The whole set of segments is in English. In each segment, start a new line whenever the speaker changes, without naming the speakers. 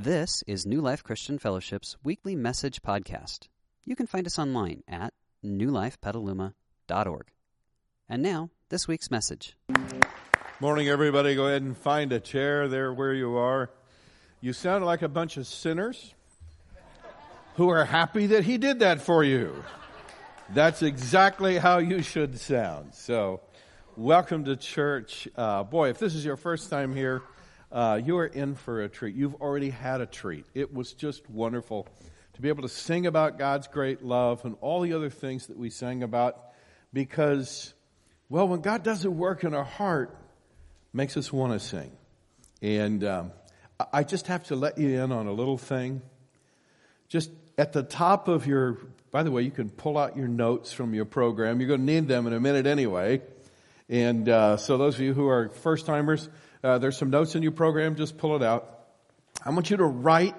This is New Life Christian Fellowship's weekly message podcast. You can find us online at newlifepetaluma.org. And now, this week's message.
Morning, everybody. Go ahead and find a chair there where you are. You sound like a bunch of sinners who are happy that he did that for you. That's exactly how you should sound. So, welcome to church. Uh, boy, if this is your first time here, uh, you are in for a treat. You've already had a treat. It was just wonderful to be able to sing about God's great love and all the other things that we sang about because, well, when God does a work in our heart, makes us want to sing. And um, I just have to let you in on a little thing. Just at the top of your, by the way, you can pull out your notes from your program. You're going to need them in a minute anyway. And uh, so those of you who are first timers, uh, there's some notes in your program. Just pull it out. I want you to write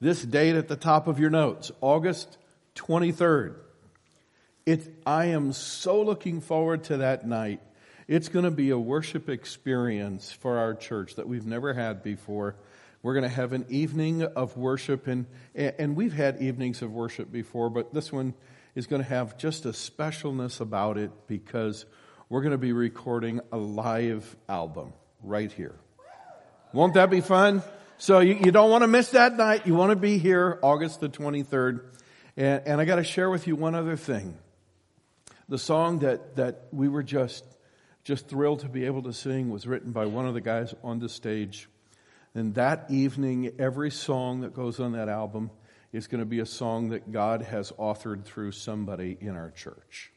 this date at the top of your notes, August 23rd. It, I am so looking forward to that night. It's going to be a worship experience for our church that we've never had before. We're going to have an evening of worship, and, and we've had evenings of worship before, but this one is going to have just a specialness about it because we're going to be recording a live album right here. Won't that be fun? So you, you don't want to miss that night. You want to be here August the 23rd. And, and I got to share with you one other thing. The song that, that we were just, just thrilled to be able to sing was written by one of the guys on the stage. And that evening, every song that goes on that album is going to be a song that God has authored through somebody in our church.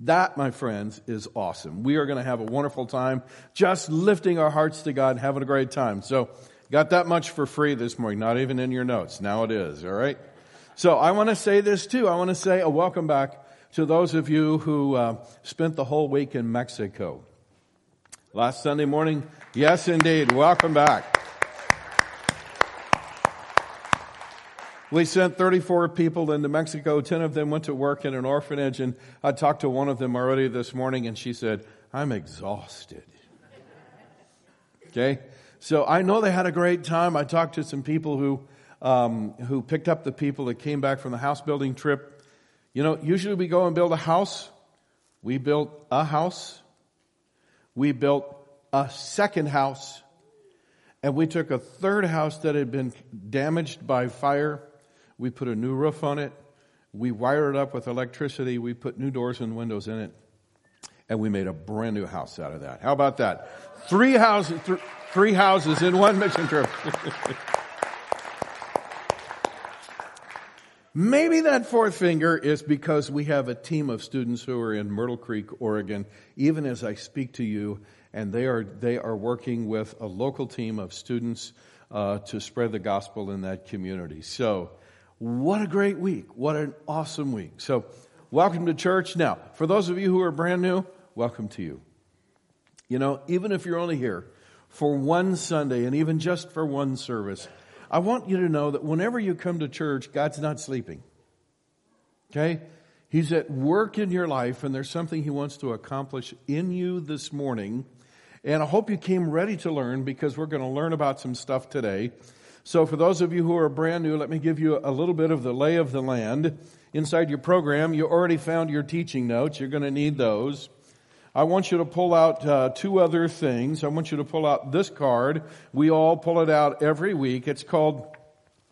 That, my friends, is awesome. We are going to have a wonderful time just lifting our hearts to God and having a great time. So, got that much for free this morning, not even in your notes. Now it is, all right? So, I want to say this too. I want to say a welcome back to those of you who uh, spent the whole week in Mexico. Last Sunday morning, yes, indeed. Welcome back. We sent 34 people into Mexico. 10 of them went to work in an orphanage. And I talked to one of them already this morning and she said, I'm exhausted. Okay. So I know they had a great time. I talked to some people who, um, who picked up the people that came back from the house building trip. You know, usually we go and build a house. We built a house. We built a second house. And we took a third house that had been damaged by fire we put a new roof on it. We wired it up with electricity. We put new doors and windows in it. And we made a brand new house out of that. How about that? Three houses, th- three houses in one mission trip. Maybe that fourth finger is because we have a team of students who are in Myrtle Creek, Oregon, even as I speak to you, and they are, they are working with a local team of students uh, to spread the gospel in that community. So, what a great week. What an awesome week. So, welcome to church. Now, for those of you who are brand new, welcome to you. You know, even if you're only here for one Sunday and even just for one service, I want you to know that whenever you come to church, God's not sleeping. Okay? He's at work in your life and there's something He wants to accomplish in you this morning. And I hope you came ready to learn because we're going to learn about some stuff today. So, for those of you who are brand new, let me give you a little bit of the lay of the land. Inside your program, you already found your teaching notes. You're going to need those. I want you to pull out uh, two other things. I want you to pull out this card. We all pull it out every week. It's called,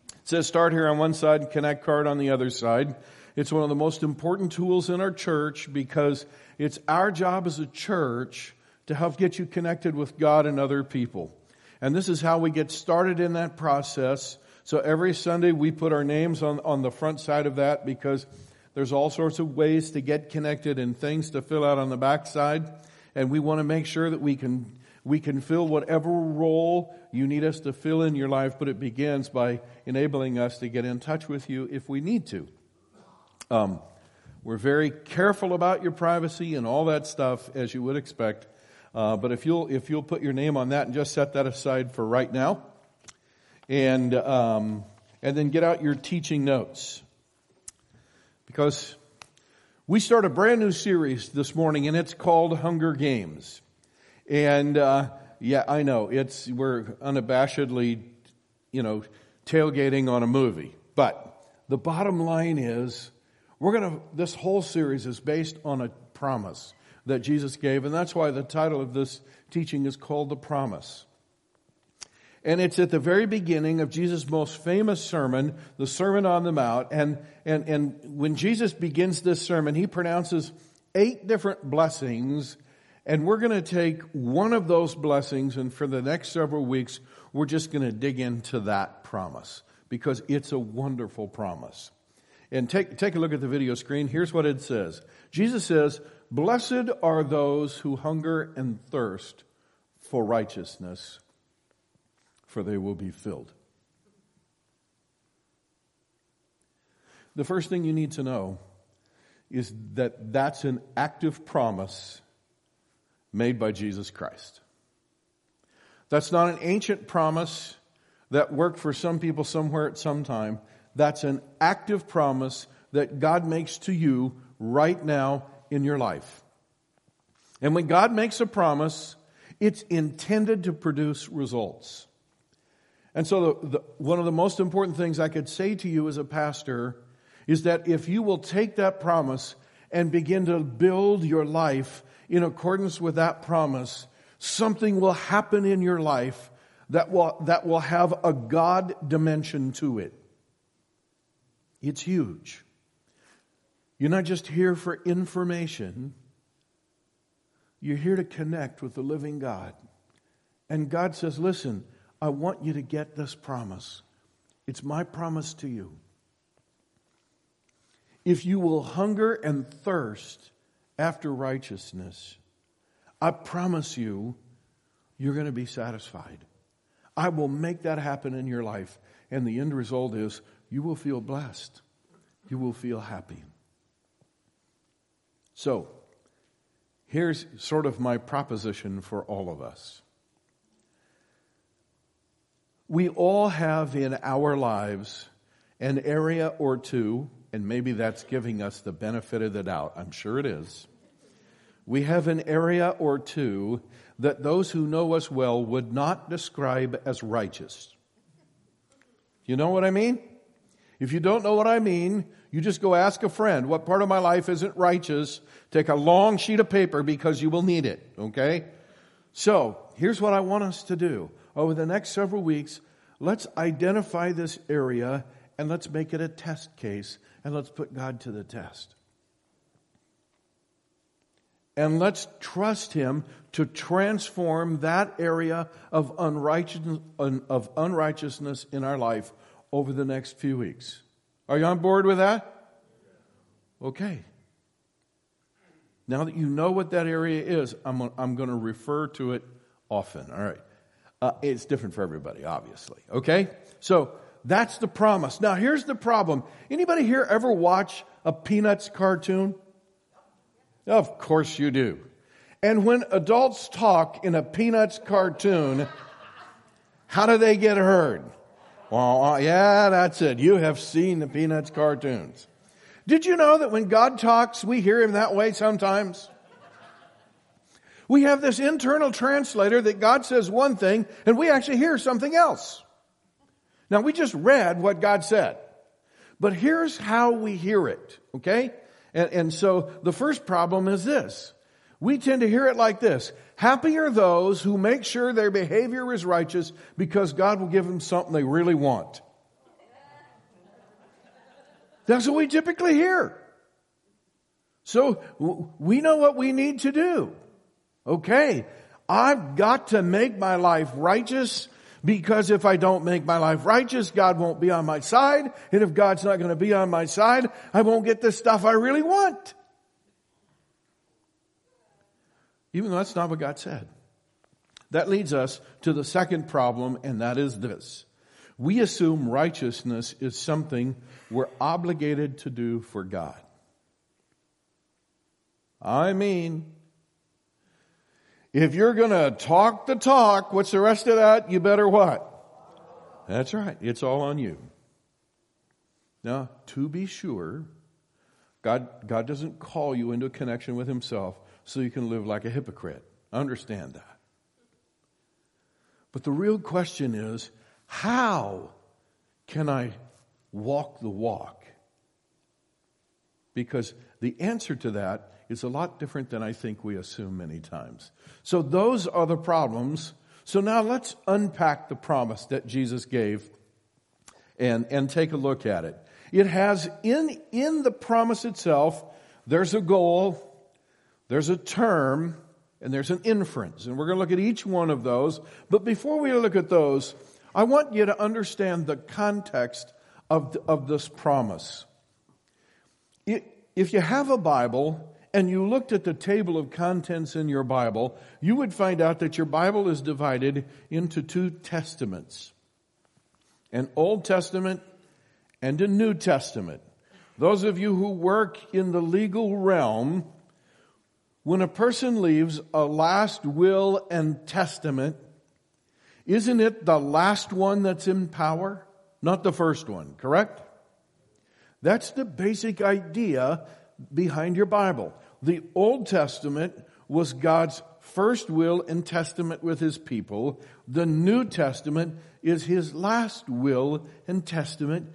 it says start here on one side connect card on the other side. It's one of the most important tools in our church because it's our job as a church to help get you connected with God and other people. And this is how we get started in that process. So every Sunday we put our names on, on the front side of that because there's all sorts of ways to get connected and things to fill out on the back side. And we want to make sure that we can, we can fill whatever role you need us to fill in your life, but it begins by enabling us to get in touch with you if we need to. Um, we're very careful about your privacy and all that stuff, as you would expect. Uh, but if you'll if you'll put your name on that and just set that aside for right now, and um, and then get out your teaching notes. Because we start a brand new series this morning and it's called Hunger Games, and uh, yeah, I know it's we're unabashedly you know, tailgating on a movie. But the bottom line is, we're to, this whole series is based on a promise that Jesus gave, and that's why the title of this teaching is called The Promise. And it's at the very beginning of Jesus' most famous sermon, the Sermon on the Mount. And, and, and when Jesus begins this sermon, he pronounces eight different blessings. And we're going to take one of those blessings, and for the next several weeks, we're just going to dig into that promise because it's a wonderful promise. And take, take a look at the video screen. Here's what it says Jesus says, Blessed are those who hunger and thirst for righteousness for they will be filled. The first thing you need to know is that that's an active promise made by Jesus Christ. That's not an ancient promise that worked for some people somewhere at some time. That's an active promise that God makes to you right now in your life. And when God makes a promise, it's intended to produce results. And so, the, the, one of the most important things I could say to you as a pastor is that if you will take that promise and begin to build your life in accordance with that promise, something will happen in your life that will, that will have a God dimension to it. It's huge. You're not just here for information, you're here to connect with the living God. And God says, listen, I want you to get this promise. It's my promise to you. If you will hunger and thirst after righteousness, I promise you, you're going to be satisfied. I will make that happen in your life. And the end result is you will feel blessed. You will feel happy. So, here's sort of my proposition for all of us we all have in our lives an area or two, and maybe that's giving us the benefit of the doubt. I'm sure it is. We have an area or two that those who know us well would not describe as righteous. You know what I mean? If you don't know what I mean, you just go ask a friend, what part of my life isn't righteous? Take a long sheet of paper because you will need it, okay? So, here's what I want us to do over the next several weeks, let's identify this area and let's make it a test case and let's put God to the test. And let's trust Him to transform that area of, unrighteousness, in our life over the next few weeks. Are you on board with that? Okay. Now that you know what that area is, I'm, I'm going to refer to it often. All right. Uh, it's different for everybody, obviously. Okay? So that's the promise. Now here's the problem. Anybody here ever watch a Peanuts cartoon? Of course you do. And when adults talk in a Peanuts cartoon, how do they get heard? Well, uh, yeah, that's it. You have seen the Peanuts cartoons. Did you know that when God talks, we hear him that way sometimes? We have this internal translator that God says one thing and we actually hear something else. Now we just read what God said. But here's how we hear it, okay? And, and so the first problem is this. We tend to hear it like this. Happy are those who make sure their behavior is righteous because God will give them something they really want. That's what we typically hear. So we know what we need to do. Okay, I've got to make my life righteous because if I don't make my life righteous, God won't be on my side. And if God's not going to be on my side, I won't get the stuff I really want. Even though that's not what God said. That leads us to the second problem, and that is this. We assume righteousness is something we're obligated to do for God. I mean, if you're going to talk the talk, what's the rest of that? You better what? That's right. It's all on you. Now, to be sure, God, God doesn't call you into a connection with Himself so you can live like a hypocrite. Understand that. But the real question is, How can I walk the walk? Because the answer to that is a lot different than I think we assume many times. So those are the problems. So now let's unpack the promise that Jesus gave and, and take a look at it. It has in, in the promise itself, there's a goal, there's a term, and there's an inference. And we're going to look at each one of those. But before we look at those, I want you to understand the context of, of this promise. If you have a Bible and you looked at the table of contents in your Bible, you would find out that your Bible is divided into two testaments an Old Testament and a New Testament. Those of you who work in the legal realm, when a person leaves a last will and testament, isn't it the last one that's in power? Not the first one, correct? That's the basic idea behind your Bible. The Old Testament was God's first will and testament with his people. The New Testament is his last will and testament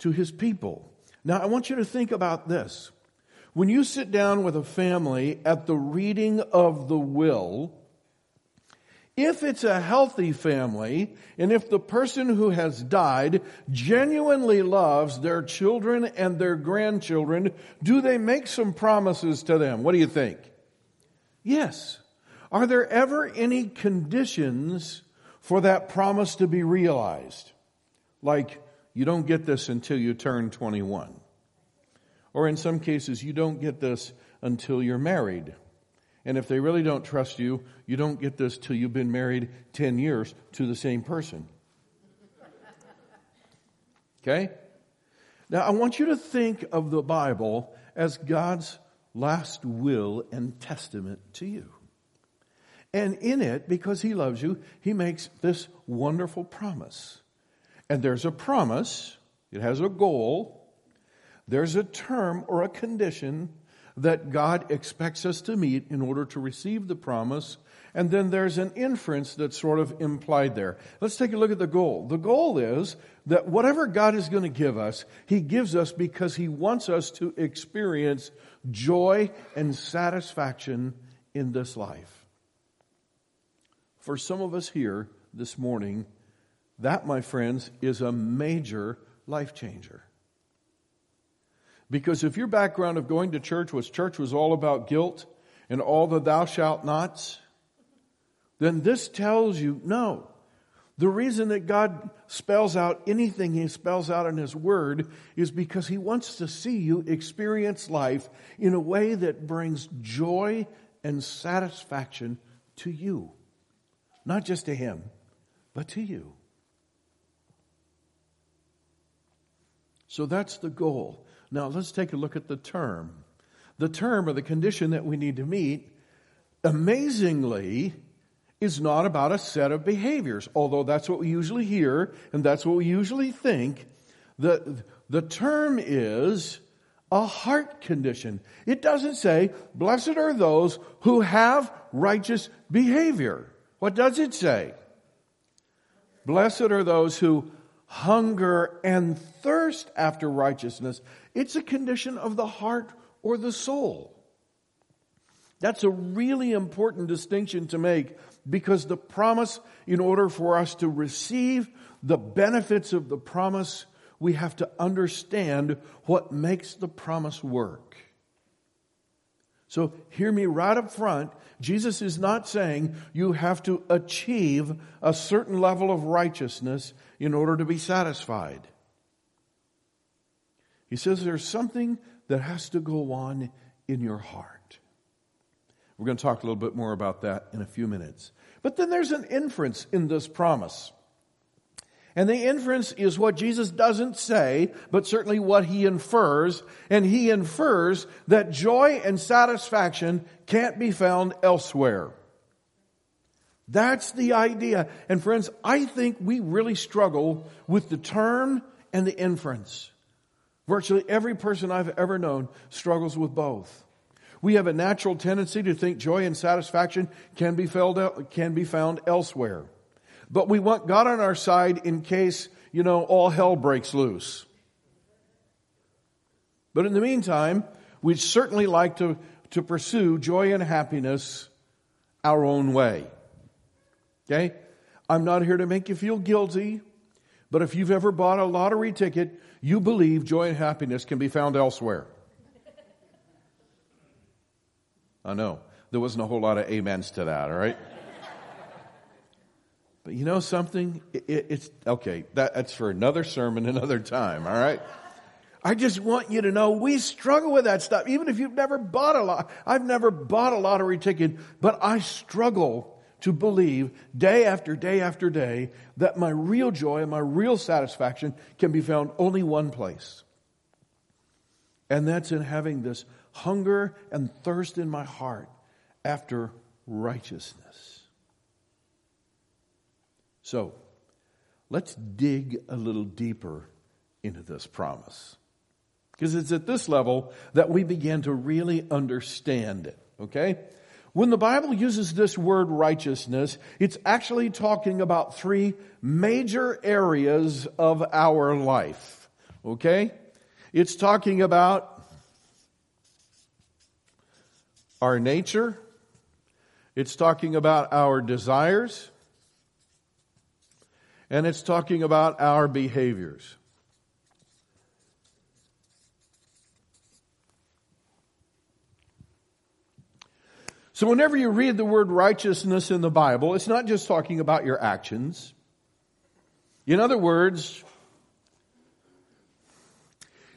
to his people. Now, I want you to think about this. When you sit down with a family at the reading of the will, if it's a healthy family, and if the person who has died genuinely loves their children and their grandchildren, do they make some promises to them? What do you think? Yes. Are there ever any conditions for that promise to be realized? Like, you don't get this until you turn 21. Or in some cases, you don't get this until you're married. And if they really don't trust you, you don't get this till you've been married 10 years to the same person. Okay? Now, I want you to think of the Bible as God's last will and testament to you. And in it, because He loves you, He makes this wonderful promise. And there's a promise, it has a goal, there's a term or a condition that God expects us to meet in order to receive the promise. And then there's an inference that's sort of implied there. Let's take a look at the goal. The goal is that whatever God is going to give us, He gives us because He wants us to experience joy and satisfaction in this life. For some of us here this morning, that, my friends, is a major life changer. Because if your background of going to church was church was all about guilt and all the thou shalt nots, then this tells you no. The reason that God spells out anything He spells out in His Word is because He wants to see you experience life in a way that brings joy and satisfaction to you. Not just to Him, but to you. So that's the goal. Now let's take a look at the term. The term or the condition that we need to meet, amazingly, is not about a set of behaviors, although that's what we usually hear and that's what we usually think. The, the term is a heart condition. It doesn't say, blessed are those who have righteous behavior. What does it say? Blessed are those who hunger and thirst after righteousness. It's a condition of the heart or the soul. That's a really important distinction to make because the promise, in order for us to receive the benefits of the promise, we have to understand what makes the promise work. So hear me right up front. Jesus is not saying you have to achieve a certain level of righteousness in order to be satisfied. He says there's something that has to go on in your heart. We're going to talk a little bit more about that in a few minutes. But then there's an inference in this promise. And the inference is what Jesus doesn't say, but certainly what he infers. And he infers that joy and satisfaction can't be found elsewhere. That's the idea. And friends, I think we really struggle with the term and the inference. Virtually every person I've ever known struggles with both. We have a natural tendency to think joy and satisfaction can be, felt, can be found elsewhere. but we want God on our side in case, you know, all hell breaks loose. But in the meantime, we'd certainly like to, to pursue joy and happiness our own way. Okay? I'm not here to make you feel guilty, but if you've ever bought a lottery ticket, you believe joy and happiness can be found elsewhere. I know. There wasn't a whole lot of amens to that, all right? but you know something? It, it, it's okay. That, that's for another sermon, another time, all right? I just want you to know we struggle with that stuff. Even if you've never bought a lot, I've never bought a lottery ticket, but I struggle to believe day after day after day that my real joy and my real satisfaction can be found only one place. And that's in having this hunger and thirst in my heart after righteousness. So, let's dig a little deeper into this promise. Because it's at this level that we begin to really understand it, okay? When the Bible uses this word righteousness, it's actually talking about three major areas of our life, okay? It's talking about our nature. It's talking about our desires. And it's talking about our behaviors. So whenever you read the word righteousness in the Bible, it's not just talking about your actions. In other words,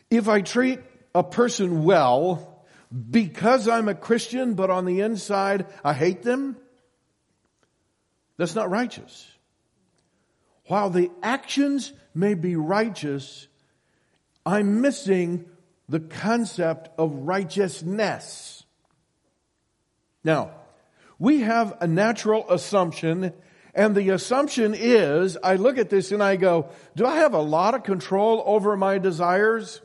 if I treat a person well because I'm a Christian, but on the inside I hate them, that's not righteous. While the actions may be righteous, I'm missing the concept of righteousness. Now, we have a natural assumption, and the assumption is I look at this and I go, Do I have a lot of control over my desires?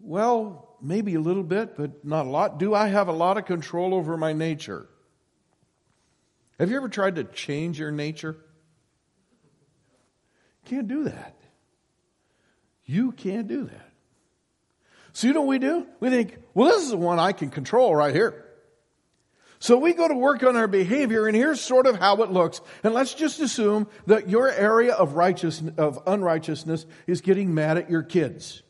Well, maybe a little bit, but not a lot. Do I have a lot of control over my nature? Have you ever tried to change your nature? Can't do that. You can't do that. So you know what we do? We think, well, this is the one I can control right here. So we go to work on our behavior and here's sort of how it looks. And let's just assume that your area of righteousness, of unrighteousness is getting mad at your kids.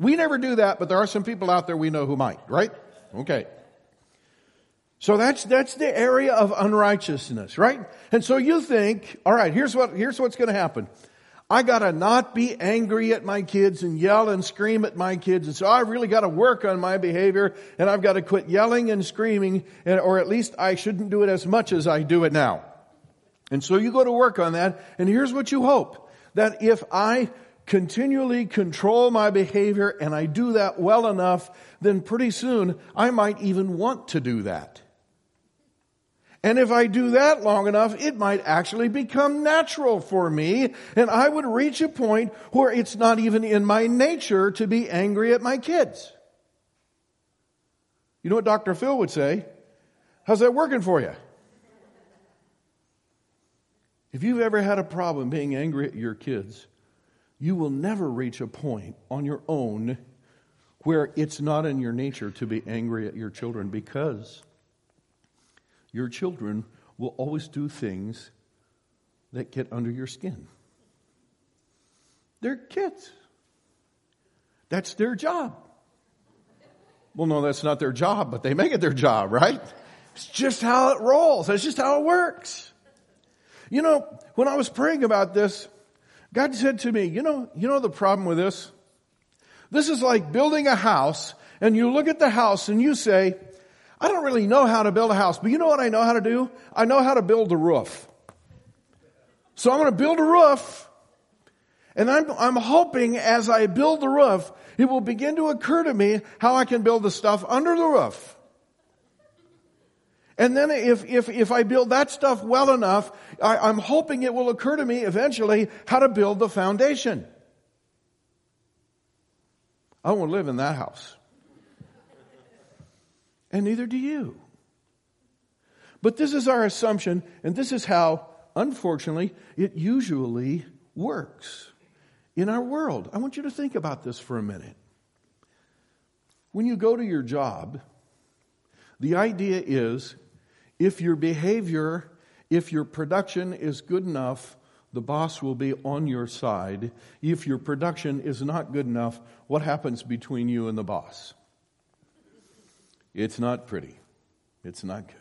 We never do that, but there are some people out there we know who might, right? Okay. So that's, that's the area of unrighteousness, right? And so you think, alright, here's what, here's what's gonna happen. I gotta not be angry at my kids and yell and scream at my kids. And so I really gotta work on my behavior and I've gotta quit yelling and screaming, or at least I shouldn't do it as much as I do it now. And so you go to work on that, and here's what you hope. That if I continually control my behavior and I do that well enough, then pretty soon I might even want to do that. And if I do that long enough, it might actually become natural for me, and I would reach a point where it's not even in my nature to be angry at my kids. You know what Dr. Phil would say? How's that working for you? If you've ever had a problem being angry at your kids, you will never reach a point on your own where it's not in your nature to be angry at your children because your children will always do things that get under your skin. They're kids. That's their job. Well, no, that's not their job, but they make it their job, right? It's just how it rolls. That's just how it works. You know, when I was praying about this, God said to me, you know, you know the problem with this? This is like building a house and you look at the house and you say, I don't really know how to build a house, but you know what I know how to do? I know how to build a roof. So I'm going to build a roof, and I'm, I'm hoping as I build the roof, it will begin to occur to me how I can build the stuff under the roof. And then if, if, if I build that stuff well enough, I, I'm hoping it will occur to me eventually how to build the foundation. I won't live in that house and neither do you. But this is our assumption, and this is how unfortunately, it usually works in our world. I want you to think about this for a minute. When you go to your job, the idea is if your behavior, if your production is good enough, the boss will be on your side. If your production is not good enough, what happens between you and the boss? It's not pretty. It's not good.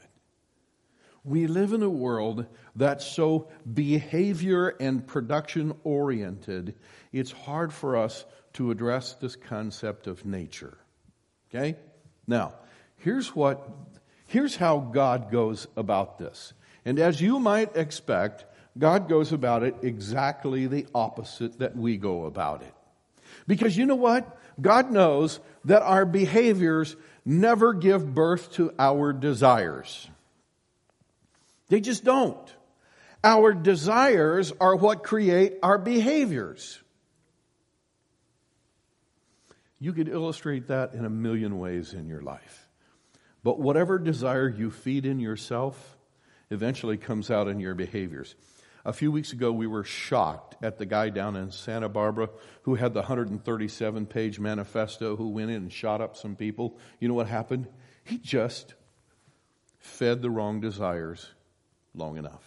We live in a world that's so behavior and production oriented, it's hard for us to address this concept of nature. Okay? Now, here's what, here's how God goes about this. And as you might expect, God goes about it exactly the opposite that we go about it. Because you know what? God knows that our behaviors never give birth to our desires. They just don't. Our desires are what create our behaviors. You could illustrate that in a million ways in your life. But whatever desire you feed in yourself eventually comes out in your behaviors. A few weeks ago, we were shocked at the guy down in Santa Barbara who had the 137 page manifesto who went in and shot up some people. You know what happened? He just fed the wrong desires long enough.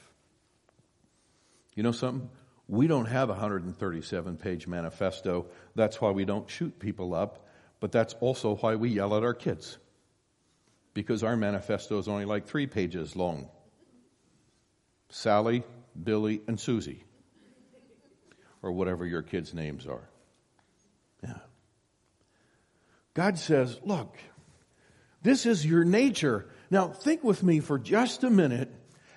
You know something? We don't have a 137 page manifesto. That's why we don't shoot people up, but that's also why we yell at our kids. Because our manifesto is only like three pages long. Sally, Billy, and Susie, or whatever your kids' names are. Yeah. God says, Look, this is your nature. Now, think with me for just a minute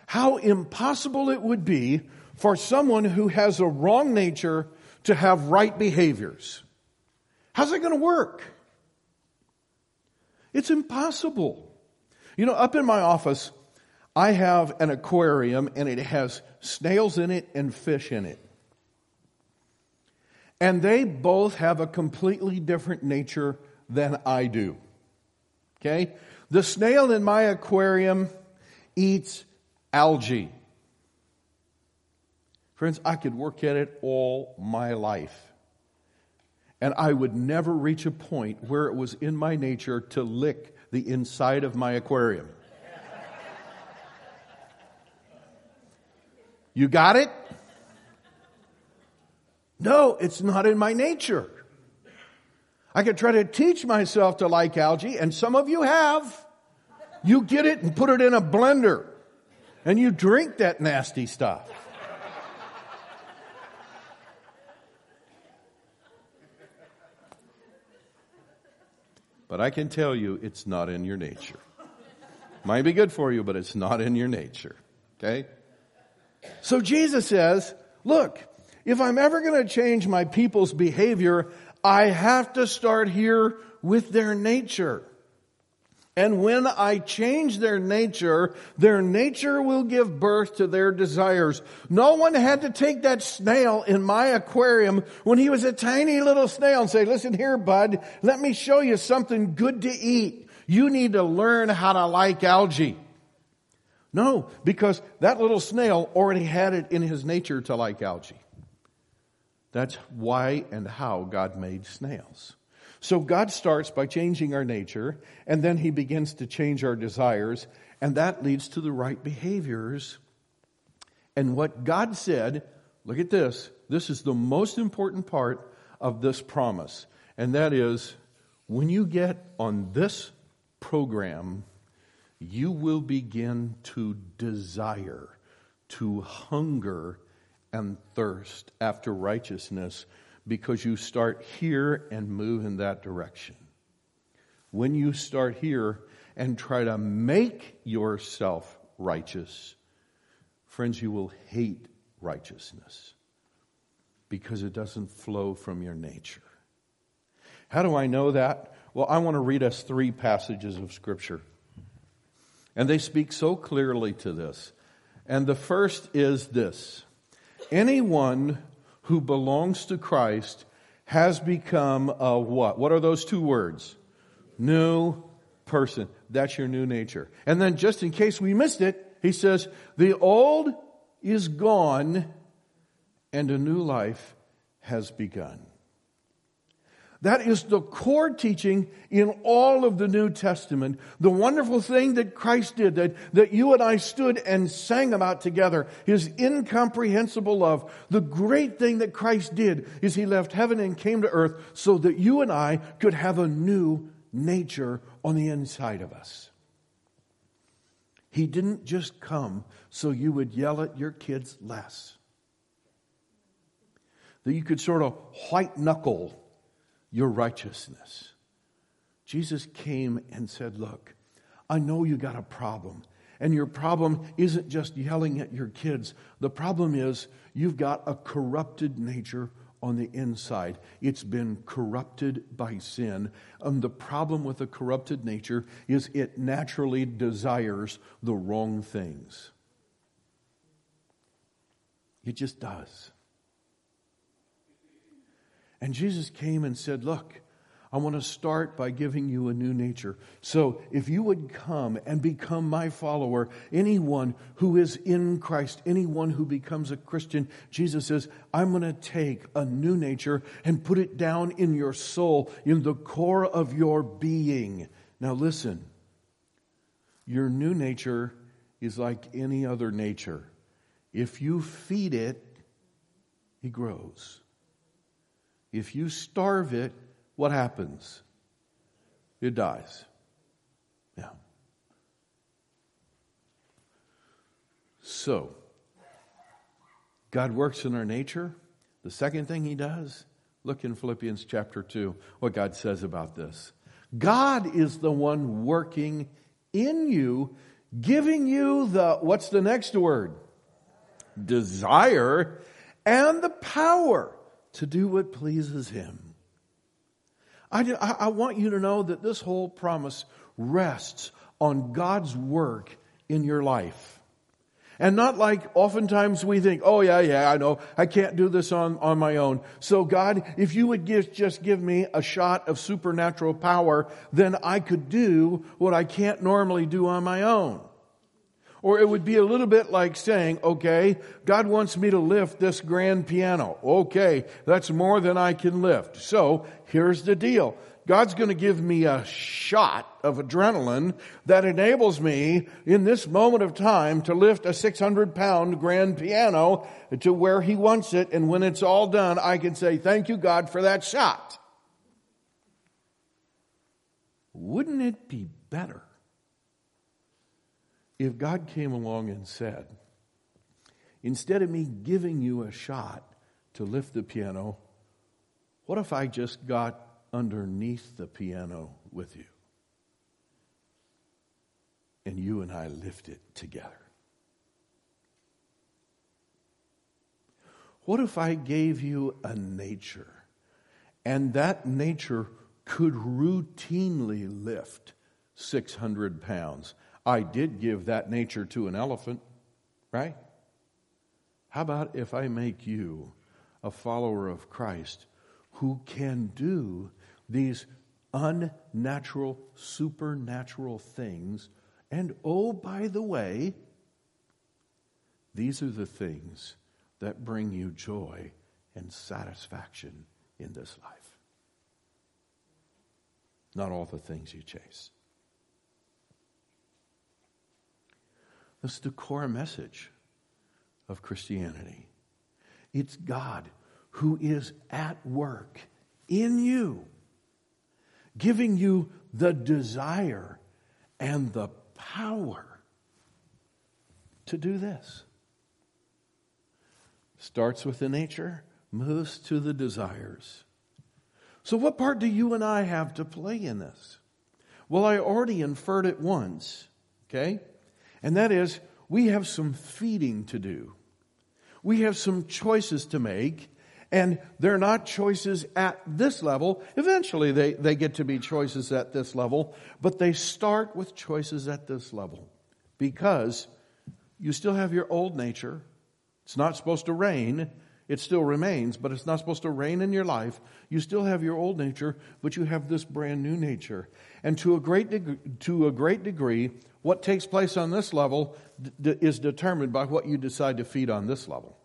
how impossible it would be for someone who has a wrong nature to have right behaviors. How's that going to work? It's impossible. You know, up in my office, I have an aquarium and it has snails in it and fish in it. And they both have a completely different nature than I do. Okay? The snail in my aquarium eats algae. Friends, I could work at it all my life. And I would never reach a point where it was in my nature to lick the inside of my aquarium. You got it? No, it's not in my nature. I could try to teach myself to like algae, and some of you have. You get it and put it in a blender, and you drink that nasty stuff. But I can tell you it's not in your nature. Might be good for you, but it's not in your nature. Okay? So Jesus says, look, if I'm ever going to change my people's behavior, I have to start here with their nature. And when I change their nature, their nature will give birth to their desires. No one had to take that snail in my aquarium when he was a tiny little snail and say, listen here, bud, let me show you something good to eat. You need to learn how to like algae. No, because that little snail already had it in his nature to like algae. That's why and how God made snails. So God starts by changing our nature, and then he begins to change our desires, and that leads to the right behaviors. And what God said, look at this, this is the most important part of this promise, and that is when you get on this program, you will begin to desire, to hunger and thirst after righteousness because you start here and move in that direction. When you start here and try to make yourself righteous, friends, you will hate righteousness because it doesn't flow from your nature. How do I know that? Well, I want to read us three passages of Scripture. And they speak so clearly to this. And the first is this anyone who belongs to Christ has become a what? What are those two words? New person. That's your new nature. And then, just in case we missed it, he says, the old is gone and a new life has begun. That is the core teaching in all of the New Testament. The wonderful thing that Christ did, that, that you and I stood and sang about together, His incomprehensible love. The great thing that Christ did is He left heaven and came to earth so that you and I could have a new nature on the inside of us. He didn't just come so you would yell at your kids less. That you could sort of white knuckle your righteousness. Jesus came and said, Look, I know you got a problem. And your problem isn't just yelling at your kids. The problem is you've got a corrupted nature on the inside. It's been corrupted by sin. And the problem with a corrupted nature is it naturally desires the wrong things. It just does. And Jesus came and said, Look, I want to start by giving you a new nature. So if you would come and become my follower, anyone who is in Christ, anyone who becomes a Christian, Jesus says, I'm going to take a new nature and put it down in your soul, in the core of your being. Now listen, your new nature is like any other nature. If you feed it, it grows. If you starve it, what happens? It dies. Yeah. So, God works in our nature. The second thing He does, look in Philippians chapter 2, what God says about this. God is the one working in you, giving you the, what's the next word? Desire and the power to do what pleases Him. I, I, want you to know that this whole promise rests on God's work in your life. And not like oftentimes we think, oh yeah, yeah, I know, I can't do this on, on my own. So God, if you would give, just give me a shot of supernatural power, then I could do what I can't normally do on my own. Or it would be a little bit like saying, okay, God wants me to lift this grand piano. Okay, that's more than I can lift. So here's the deal. God's going to give me a shot of adrenaline that enables me in this moment of time to lift a 600 pound grand piano to where he wants it. And when it's all done, I can say, thank you God for that shot. Wouldn't it be better if God came along and said, instead of me giving you a shot to lift the piano, what if I just got underneath the piano with you? And you and I lift it together. What if I gave you a nature and that nature could routinely lift 600 pounds? I did give that nature to an elephant, right? How about if I make you a follower of Christ who can do these unnatural, supernatural things? And oh, by the way, these are the things that bring you joy and satisfaction in this life. Not all the things you chase. That's the core message of Christianity. It's God who is at work in you, giving you the desire and the power to do this. Starts with the nature, moves to the desires. So, what part do you and I have to play in this? Well, I already inferred it once, okay? And that is, we have some feeding to do. We have some choices to make, and they're not choices at this level. Eventually, they, they get to be choices at this level, but they start with choices at this level because you still have your old nature. It's not supposed to reign. It still remains, but it's not supposed to reign in your life. You still have your old nature, but you have this brand new nature. And to a great, deg- to a great degree, what takes place on this level d- is determined by what you decide to feed on this level.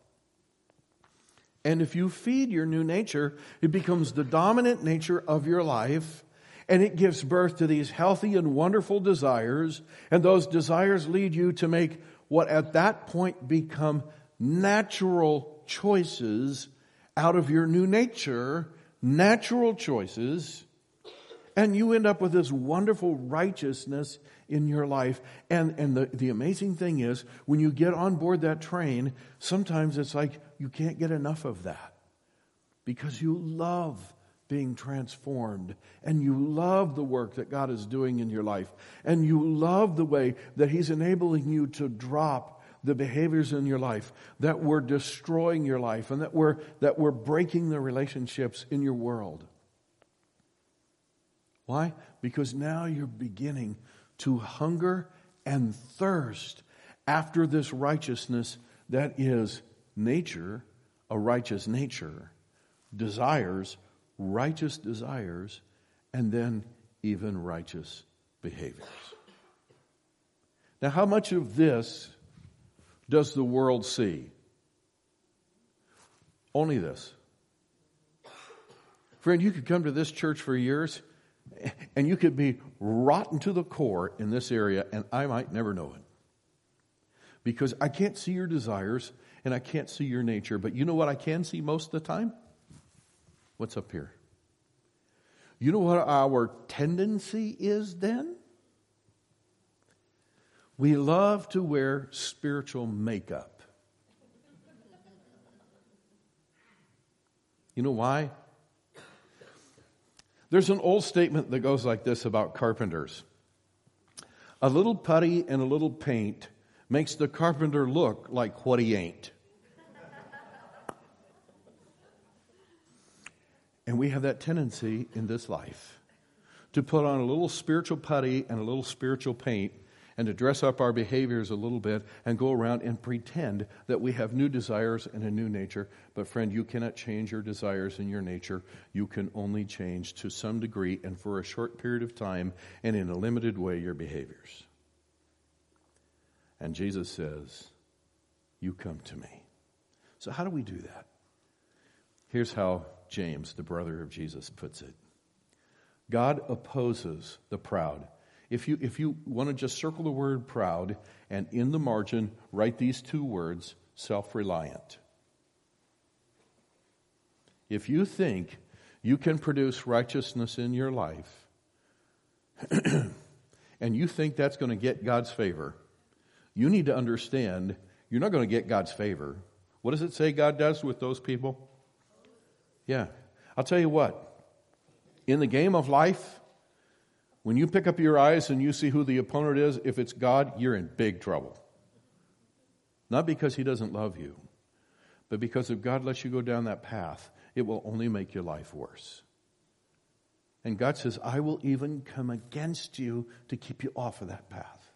And if you feed your new nature, it becomes the dominant nature of your life, and it gives birth to these healthy and wonderful desires, and those desires lead you to make what at that point become natural choices out of your new nature, natural choices, and you end up with this wonderful righteousness in your life. And, and the, the amazing thing is, when you get on board that train, sometimes it's like you can't get enough of that because you love being transformed and you love the work that God is doing in your life and you love the way that He's enabling you to drop the behaviors in your life that were destroying your life and that were, that were breaking the relationships in your world. Why? Because now you're beginning to hunger and thirst after this righteousness that is nature, a righteous nature, desires, righteous desires, and then even righteous behaviors. Now, how much of this does the world see? Only this. Friend, you could come to this church for years and you could be rotten to the core in this area and I might never know it. Because I can't see your desires and I can't see your nature, but you know what I can see most of the time? What's up here? You know what our tendency is then? We love to wear spiritual makeup. You know why? There's an old statement that goes like this about carpenters A little putty and a little paint makes the carpenter look like what he ain't. and we have that tendency in this life to put on a little spiritual putty and a little spiritual paint and to dress up our behaviors a little bit and go around and pretend that we have new desires and a new nature. But, friend, you cannot change your desires and your nature. You can only change to some degree and for a short period of time and in a limited way your behaviors. And Jesus says, You come to me. So, how do we do that? Here's how James, the brother of Jesus, puts it God opposes the proud if you, if you want to just circle the word proud and in the margin write these two words self reliant. If you think you can produce righteousness in your life and you think that's going to get God's favor, you need to understand you're not going to get God's favor. What does it say God does with those people? Yeah. I'll tell you what. In the game of life, when you pick up your eyes and you see who the opponent is, if it's God, you're in big trouble. Not because he doesn't love you, but because if God lets you go down that path, it will only make your life worse. And God says, I will even come against you to keep you off of that path.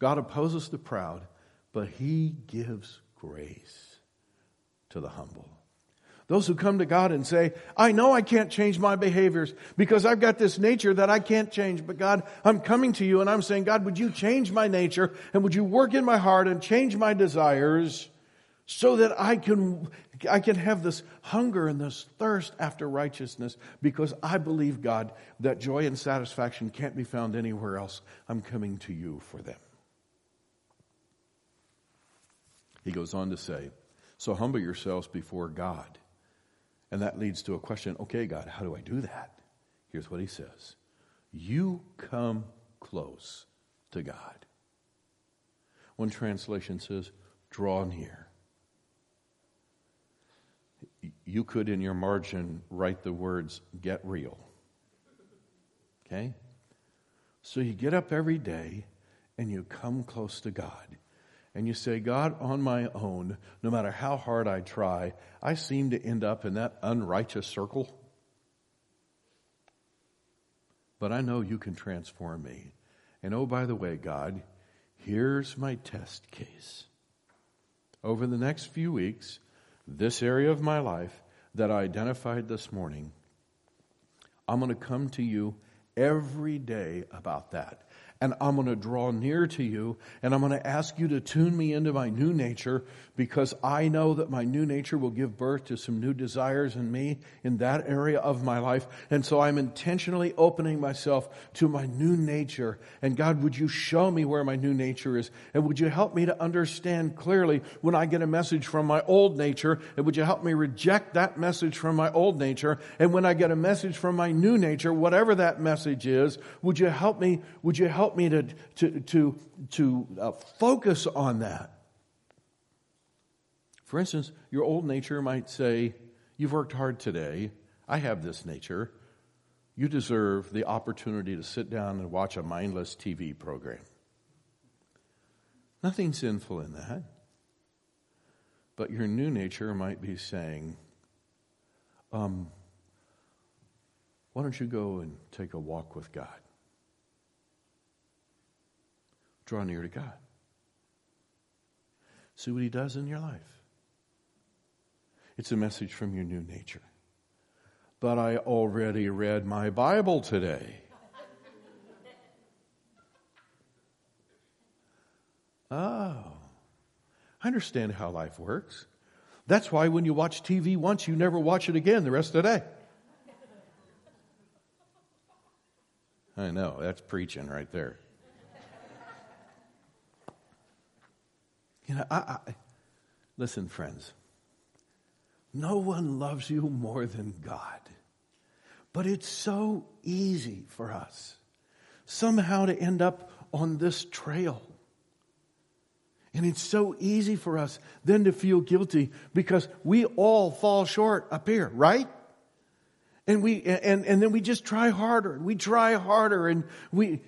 God opposes the proud, but he gives grace to the humble. Those who come to God and say, I know I can't change my behaviors because I've got this nature that I can't change. But God, I'm coming to you and I'm saying, God, would you change my nature and would you work in my heart and change my desires so that I can, I can have this hunger and this thirst after righteousness because I believe, God, that joy and satisfaction can't be found anywhere else. I'm coming to you for them. He goes on to say, so humble yourselves before God and that leads to a question okay, God, how do I do that? Here's what he says You come close to God. One translation says, draw near. You could, in your margin, write the words, get real. Okay? So you get up every day and you come close to God and you say, God, on my own, no matter how hard I try, I seem to end up in that unrighteous circle. But I know you can transform me. And oh, by the way, God, here's my test case. Over the next few weeks, this area of my life that I identified this morning, I'm going to come to you every day about that and I'm going to draw near to you and I'm going to ask you to tune me into my new nature because I know that my new nature will give birth to some new desires in me in that area of my life. And so I'm intentionally opening myself to my new nature. And God, would you show me where my new nature is? And would you help me to understand clearly when I get a message from my old nature? And would you help me reject that message from my old nature? And when I get a message from my new nature, whatever that message is, would you help me, would you help me to, to, to, to uh, focus on that. For instance, your old nature might say, You've worked hard today. I have this nature. You deserve the opportunity to sit down and watch a mindless TV program. Nothing sinful in that. But your new nature might be saying, um, why don't you go and take a walk with God? Draw near to God. See what He does in your life. It's a message from your new nature. But I already read my Bible today. Oh, I understand how life works. That's why when you watch TV once, you never watch it again the rest of the day. I know, that's preaching right there. You know, I, I, listen, friends. No one loves you more than God. But it's so easy for us somehow to end up on this trail. And it's so easy for us then to feel guilty because we all fall short up here, right? And we and, and then we just try harder and we try harder and we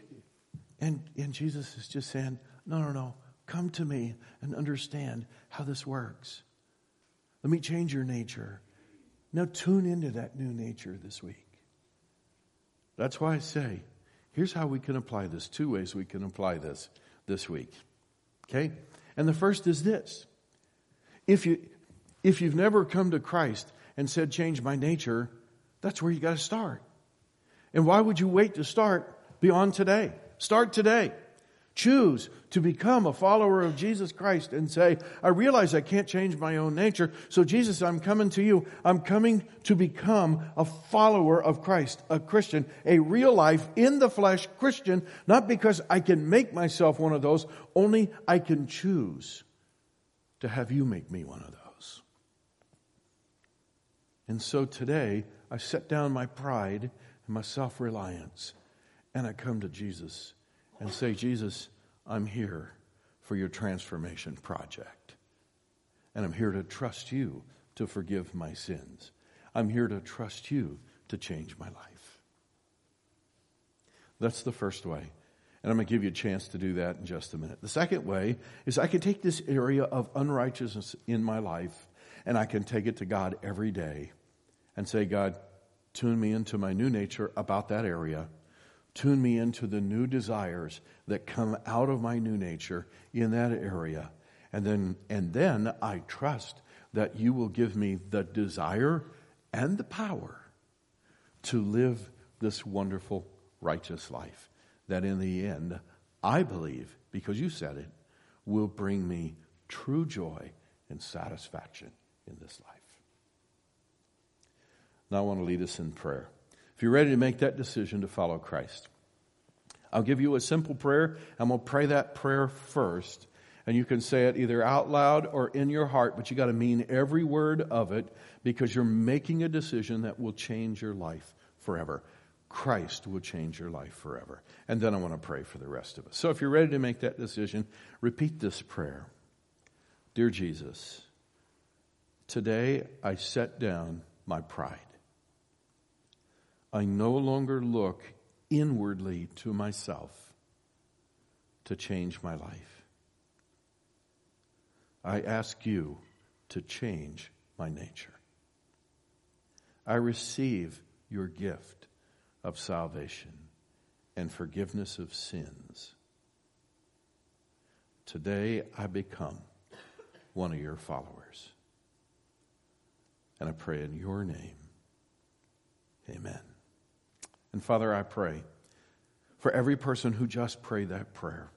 and and Jesus is just saying, No, no, no. Come to me and understand how this works. Let me change your nature. Now tune into that new nature this week. That's why I say, here's how we can apply this. Two ways we can apply this this week. Okay? And the first is this. If you if you've never come to Christ and said change my nature, that's where you got to start. And why would you wait to start beyond today? Start today. Choose to become a follower of Jesus Christ and say, I realize I can't change my own nature. So Jesus, I'm coming to you. I'm coming to become a follower of Christ, a Christian, a real life in the flesh Christian, not because I can make myself one of those, only I can choose to have you make me one of those. And so today, I set down my pride and my self reliance and I come to Jesus and say, Jesus, I'm here for your transformation project. And I'm here to trust you to forgive my sins. I'm here to trust you to change my life. That's the first way. And I'm going to give you a chance to do that in just a minute. The second way is I can take this area of unrighteousness in my life and I can take it to God every day and say, God, tune me into my new nature about that area Tune me into the new desires that come out of my new nature in that area. And then, and then I trust that you will give me the desire and the power to live this wonderful, righteous life that in the end, I believe, because you said it, will bring me true joy and satisfaction in this life. Now I want to lead us in prayer. If you're ready to make that decision to follow Christ, I'll give you a simple prayer. I'm going to pray that prayer first. And you can say it either out loud or in your heart, but you got to mean every word of it because you're making a decision that will change your life forever. Christ will change your life forever. And then I want to pray for the rest of us. So if you're ready to make that decision, repeat this prayer Dear Jesus, today I set down my pride. I no longer look inwardly to myself to change my life. I ask you to change my nature. I receive your gift of salvation and forgiveness of sins. Today I become one of your followers. And I pray in your name. Amen. And Father, I pray for every person who just prayed that prayer.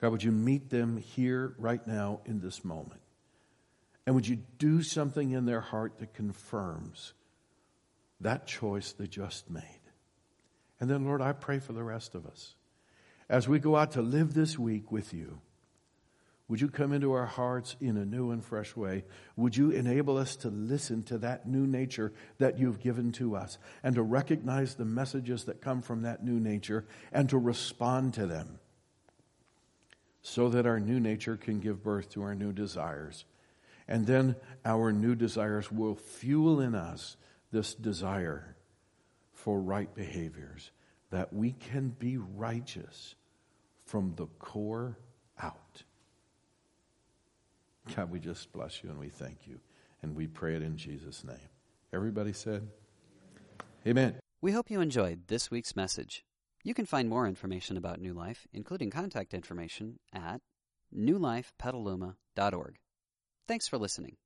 God, would you meet them here right now in this moment? And would you do something in their heart that confirms that choice they just made? And then, Lord, I pray for the rest of us. As we go out to live this week with you, would you come into our hearts in a new and fresh way? Would you enable us to listen to that new nature that you've given to us and to recognize the messages that come from that new nature and to respond to them so that our new nature can give birth to our new desires? And then our new desires will fuel in us this desire for right behaviors, that we can be righteous from the core. God, we just bless you and we thank you. And we pray it in Jesus' name. Everybody said, Amen.
We hope you enjoyed this week's message. You can find more information about New Life, including contact information, at newlifepetaluma.org. Thanks for listening.